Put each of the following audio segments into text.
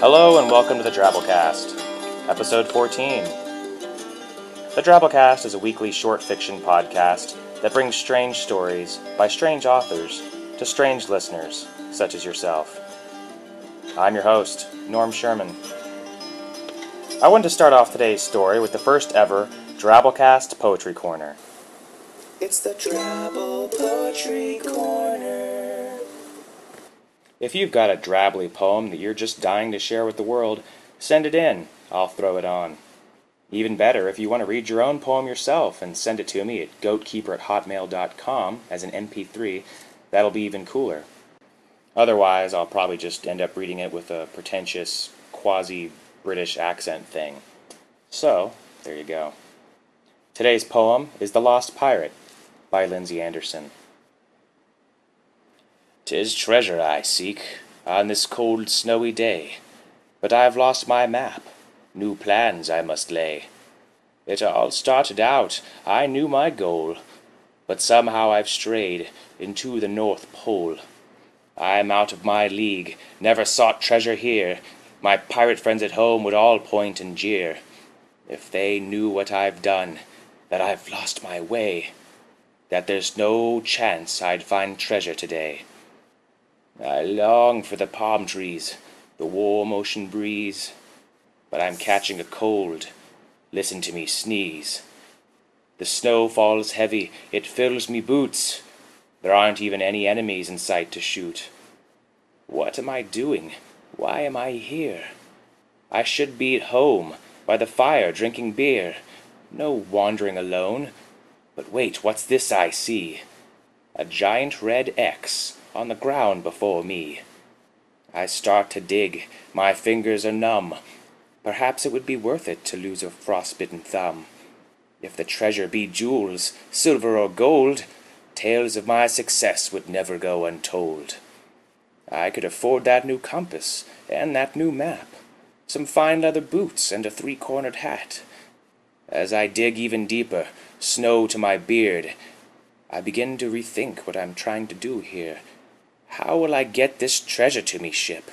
Hello and welcome to the Drabblecast, episode 14. The Drabblecast is a weekly short fiction podcast that brings strange stories by strange authors to strange listeners, such as yourself. I'm your host, Norm Sherman. I want to start off today's story with the first ever Drabblecast Poetry Corner. It's the Drabble Poetry Corner. If you've got a drabbly poem that you're just dying to share with the world, send it in. I'll throw it on. Even better, if you want to read your own poem yourself and send it to me at goatkeeper at hotmail.com as an MP3, that'll be even cooler. Otherwise, I'll probably just end up reading it with a pretentious, quasi British accent thing. So, there you go. Today's poem is The Lost Pirate by Lindsay Anderson. Tis treasure I seek on this cold, snowy day, but I've lost my map. New plans I must lay. It all started out, I knew my goal, but somehow I've strayed into the North Pole. I'm out of my league, never sought treasure here. My pirate friends at home would all point and jeer. If they knew what I've done, that I've lost my way, that there's no chance I'd find treasure today. I long for the palm trees, the warm ocean breeze, but I'm catching a cold. Listen to me sneeze. The snow falls heavy, it fills me boots. There aren't even any enemies in sight to shoot. What am I doing? Why am I here? I should be at home, by the fire, drinking beer. No wandering alone. But wait, what's this I see? A giant red X on the ground before me. I start to dig, my fingers are numb. Perhaps it would be worth it to lose a frostbitten thumb. If the treasure be jewels, silver or gold, tales of my success would never go untold. I could afford that new compass and that new map, some fine leather boots and a three cornered hat. As I dig even deeper, snow to my beard, I begin to rethink what I'm trying to do here. How will I get this treasure to me, ship?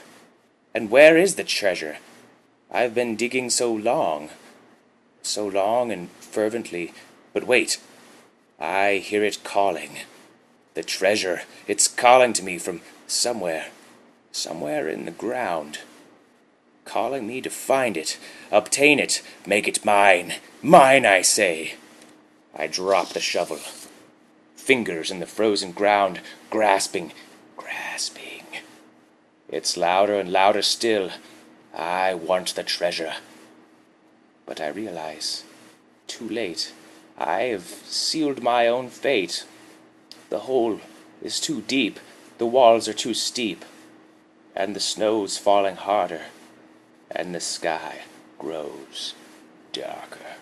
And where is the treasure? I've been digging so long, so long and fervently, but wait, I hear it calling. The treasure, it's calling to me from somewhere, somewhere in the ground. Calling me to find it, obtain it, make it mine, mine, I say. I drop the shovel, fingers in the frozen ground, grasping, grasping. It's louder and louder still. I want the treasure. But I realize, too late, I've sealed my own fate. The hole is too deep, the walls are too steep, and the snow's falling harder, and the sky grows darker.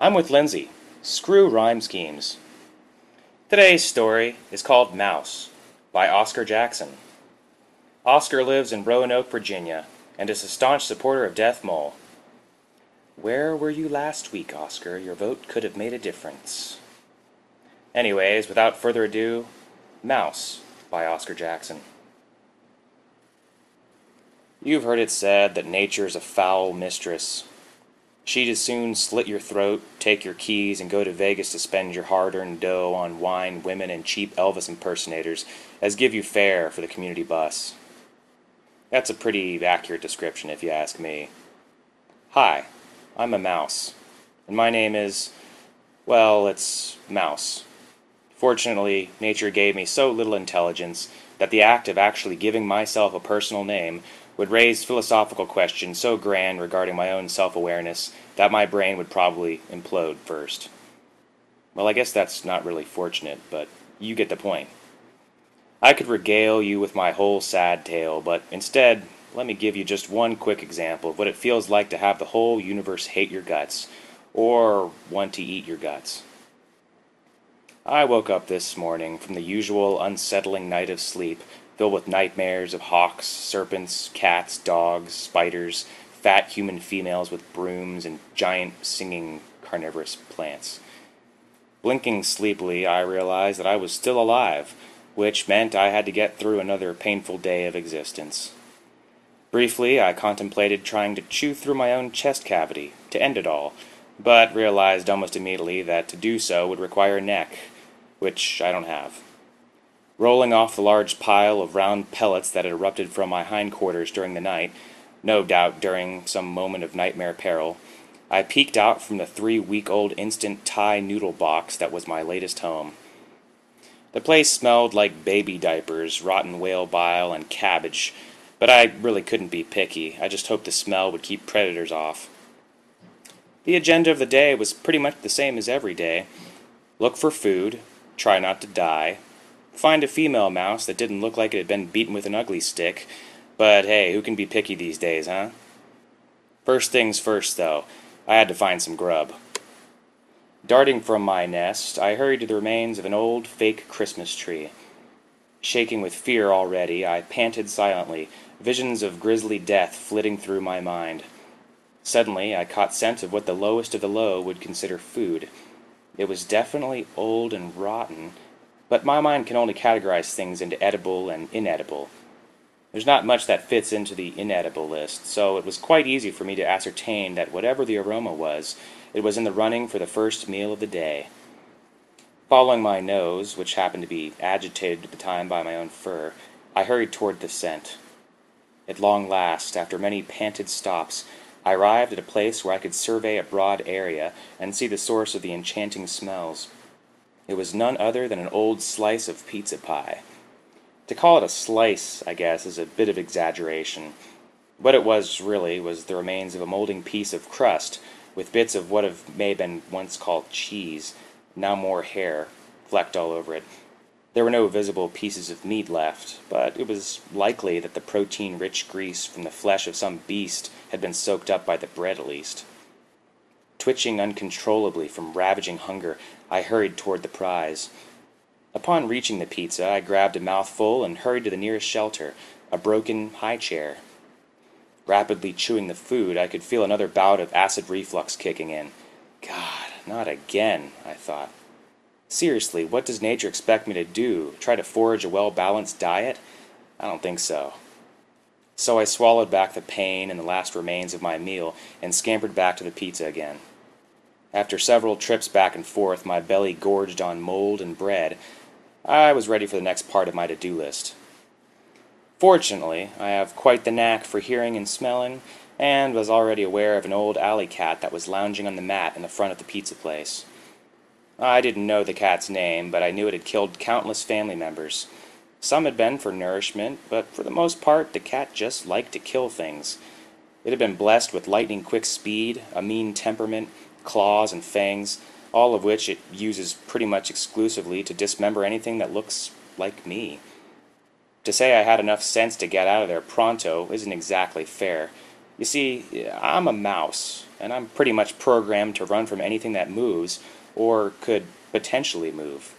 I'm with Lindsay. Screw rhyme schemes. Today's story is called Mouse by Oscar Jackson. Oscar lives in Roanoke, Virginia, and is a staunch supporter of Death Mole. Where were you last week, Oscar? Your vote could have made a difference. Anyways, without further ado, Mouse by Oscar Jackson. You've heard it said that nature is a foul mistress. She'd as soon slit your throat, take your keys, and go to Vegas to spend your hard earned dough on wine, women, and cheap Elvis impersonators as give you fare for the community bus. That's a pretty accurate description, if you ask me. Hi, I'm a mouse, and my name is, well, it's Mouse. Fortunately, nature gave me so little intelligence that the act of actually giving myself a personal name would raise philosophical questions so grand regarding my own self awareness that my brain would probably implode first. Well, I guess that's not really fortunate, but you get the point. I could regale you with my whole sad tale, but instead, let me give you just one quick example of what it feels like to have the whole universe hate your guts, or want to eat your guts. I woke up this morning from the usual unsettling night of sleep, filled with nightmares of hawks, serpents, cats, dogs, spiders, fat human females with brooms, and giant singing carnivorous plants. Blinking sleepily, I realized that I was still alive which meant I had to get through another painful day of existence. Briefly, I contemplated trying to chew through my own chest cavity to end it all, but realized almost immediately that to do so would require a neck, which I don't have. Rolling off the large pile of round pellets that had erupted from my hindquarters during the night, no doubt during some moment of nightmare peril, I peeked out from the three week old instant Thai noodle box that was my latest home. The place smelled like baby diapers, rotten whale bile, and cabbage, but I really couldn't be picky. I just hoped the smell would keep predators off. The agenda of the day was pretty much the same as every day look for food, try not to die, find a female mouse that didn't look like it had been beaten with an ugly stick, but hey, who can be picky these days, huh? First things first, though, I had to find some grub. Darting from my nest, I hurried to the remains of an old fake Christmas tree. Shaking with fear already, I panted silently, visions of grisly death flitting through my mind. Suddenly, I caught scent of what the lowest of the low would consider food. It was definitely old and rotten, but my mind can only categorize things into edible and inedible. There's not much that fits into the inedible list, so it was quite easy for me to ascertain that whatever the aroma was, it was in the running for the first meal of the day. Following my nose, which happened to be agitated at the time by my own fur, I hurried toward the scent. At long last, after many panted stops, I arrived at a place where I could survey a broad area and see the source of the enchanting smells. It was none other than an old slice of pizza pie. To call it a slice, I guess, is a bit of exaggeration. What it was really was the remains of a molding piece of crust, with bits of what have may have been once called cheese, now more hair, flecked all over it. There were no visible pieces of meat left, but it was likely that the protein rich grease from the flesh of some beast had been soaked up by the bread at least. Twitching uncontrollably from ravaging hunger, I hurried toward the prize. Upon reaching the pizza, I grabbed a mouthful and hurried to the nearest shelter, a broken high chair. Rapidly chewing the food, I could feel another bout of acid reflux kicking in. God, not again, I thought. Seriously, what does nature expect me to do? Try to forage a well balanced diet? I don't think so. So I swallowed back the pain and the last remains of my meal and scampered back to the pizza again. After several trips back and forth, my belly gorged on mold and bread, I was ready for the next part of my to do list. Fortunately, I have quite the knack for hearing and smelling, and was already aware of an old alley cat that was lounging on the mat in the front of the pizza place. I didn't know the cat's name, but I knew it had killed countless family members. Some had been for nourishment, but for the most part, the cat just liked to kill things. It had been blessed with lightning quick speed, a mean temperament, claws, and fangs, all of which it uses pretty much exclusively to dismember anything that looks like me. To say I had enough sense to get out of there pronto isn't exactly fair. You see, I'm a mouse, and I'm pretty much programmed to run from anything that moves or could potentially move.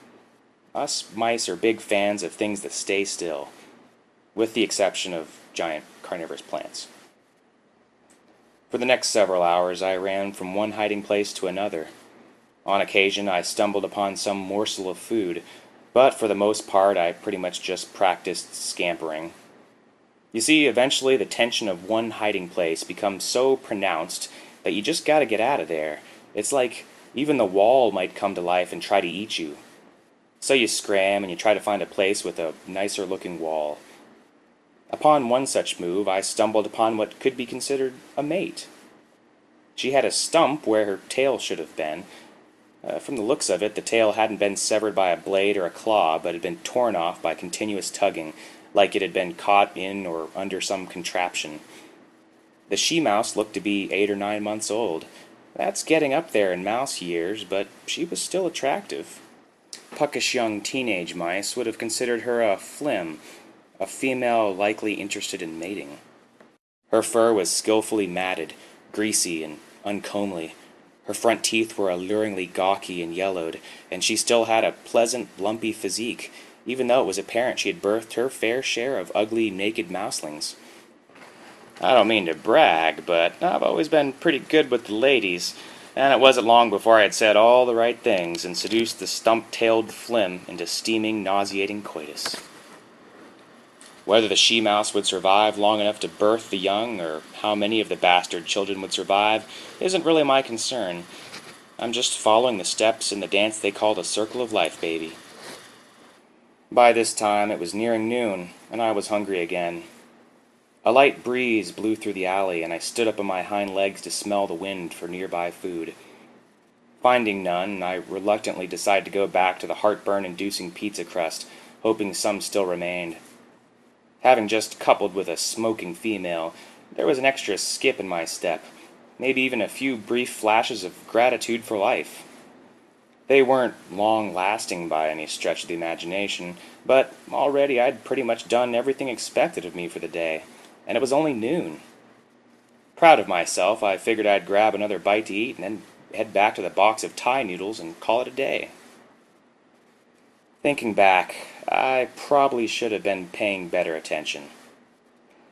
Us mice are big fans of things that stay still, with the exception of giant carnivorous plants. For the next several hours, I ran from one hiding place to another. On occasion, I stumbled upon some morsel of food, but for the most part, I pretty much just practiced scampering. You see, eventually the tension of one hiding place becomes so pronounced that you just gotta get out of there. It's like even the wall might come to life and try to eat you. So you scram and you try to find a place with a nicer looking wall. Upon one such move, I stumbled upon what could be considered a mate. She had a stump where her tail should have been. Uh, from the looks of it, the tail hadn't been severed by a blade or a claw, but had been torn off by continuous tugging, like it had been caught in or under some contraption. The she mouse looked to be eight or nine months old, that's getting up there in mouse years, but she was still attractive. Puckish young teenage mice would have considered her a flim, a female likely interested in mating. Her fur was skillfully matted, greasy, and uncomely. Her front teeth were alluringly gawky and yellowed, and she still had a pleasant, lumpy physique, even though it was apparent she had birthed her fair share of ugly, naked mouselings. I don't mean to brag, but I've always been pretty good with the ladies. And it wasn't long before I had said all the right things and seduced the stump tailed Flim into steaming, nauseating coitus. Whether the she mouse would survive long enough to birth the young, or how many of the bastard children would survive, isn't really my concern. I'm just following the steps in the dance they call the Circle of Life, baby. By this time it was nearing noon, and I was hungry again. A light breeze blew through the alley, and I stood up on my hind legs to smell the wind for nearby food. Finding none, I reluctantly decided to go back to the heartburn inducing pizza crust, hoping some still remained. Having just coupled with a smoking female, there was an extra skip in my step, maybe even a few brief flashes of gratitude for life. They weren't long lasting by any stretch of the imagination, but already I'd pretty much done everything expected of me for the day, and it was only noon. Proud of myself, I figured I'd grab another bite to eat and then head back to the box of Thai noodles and call it a day. Thinking back, I probably should have been paying better attention.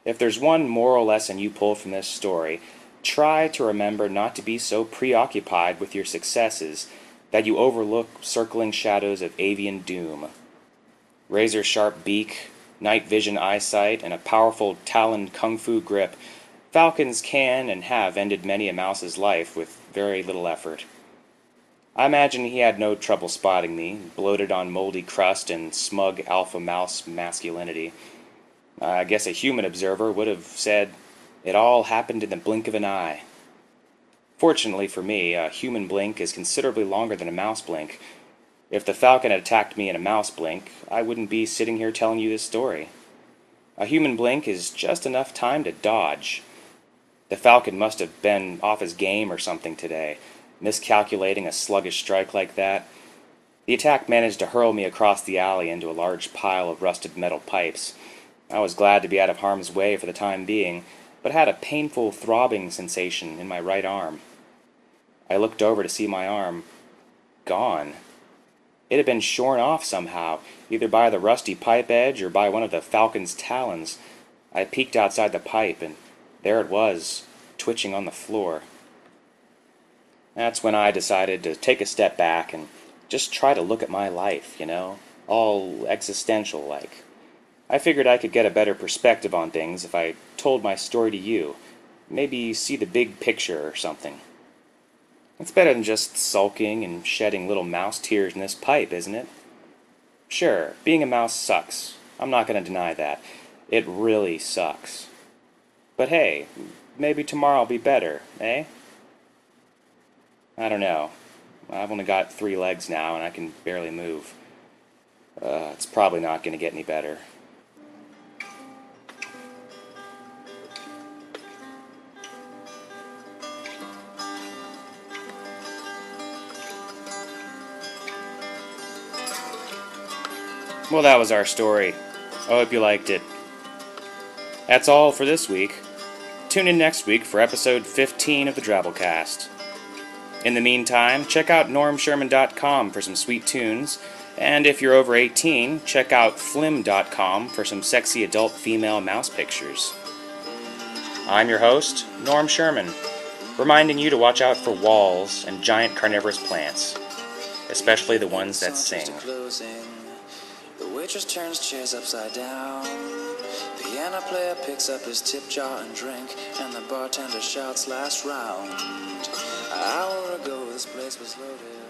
If there's one moral lesson you pull from this story, try to remember not to be so preoccupied with your successes that you overlook circling shadows of avian doom. Razor sharp beak, night vision eyesight, and a powerful taloned kung fu grip, falcons can and have ended many a mouse's life with very little effort. I imagine he had no trouble spotting me, bloated on moldy crust and smug alpha mouse masculinity. I guess a human observer would have said it all happened in the blink of an eye. Fortunately for me, a human blink is considerably longer than a mouse blink. If the falcon had attacked me in a mouse blink, I wouldn't be sitting here telling you this story. A human blink is just enough time to dodge. The falcon must have been off his game or something today miscalculating a sluggish strike like that. The attack managed to hurl me across the alley into a large pile of rusted metal pipes. I was glad to be out of harm's way for the time being, but had a painful throbbing sensation in my right arm. I looked over to see my arm gone. It had been shorn off somehow, either by the rusty pipe edge or by one of the falcon's talons. I peeked outside the pipe, and there it was, twitching on the floor. That's when I decided to take a step back and just try to look at my life, you know, all existential like. I figured I could get a better perspective on things if I told my story to you. Maybe see the big picture or something. It's better than just sulking and shedding little mouse tears in this pipe, isn't it? Sure, being a mouse sucks. I'm not going to deny that. It really sucks. But hey, maybe tomorrow will be better, eh? I don't know. I've only got three legs now and I can barely move. Uh, it's probably not going to get any better. Well, that was our story. I hope you liked it. That's all for this week. Tune in next week for episode 15 of the Drabblecast. In the meantime, check out normsherman.com for some sweet tunes, and if you're over 18, check out flim.com for some sexy adult female mouse pictures. I'm your host, Norm Sherman, reminding you to watch out for walls and giant carnivorous plants, especially the ones that sing. Waitress turns chairs upside down. Piano player picks up his tip jar and drink, and the bartender shouts last round. An hour ago, this place was loaded.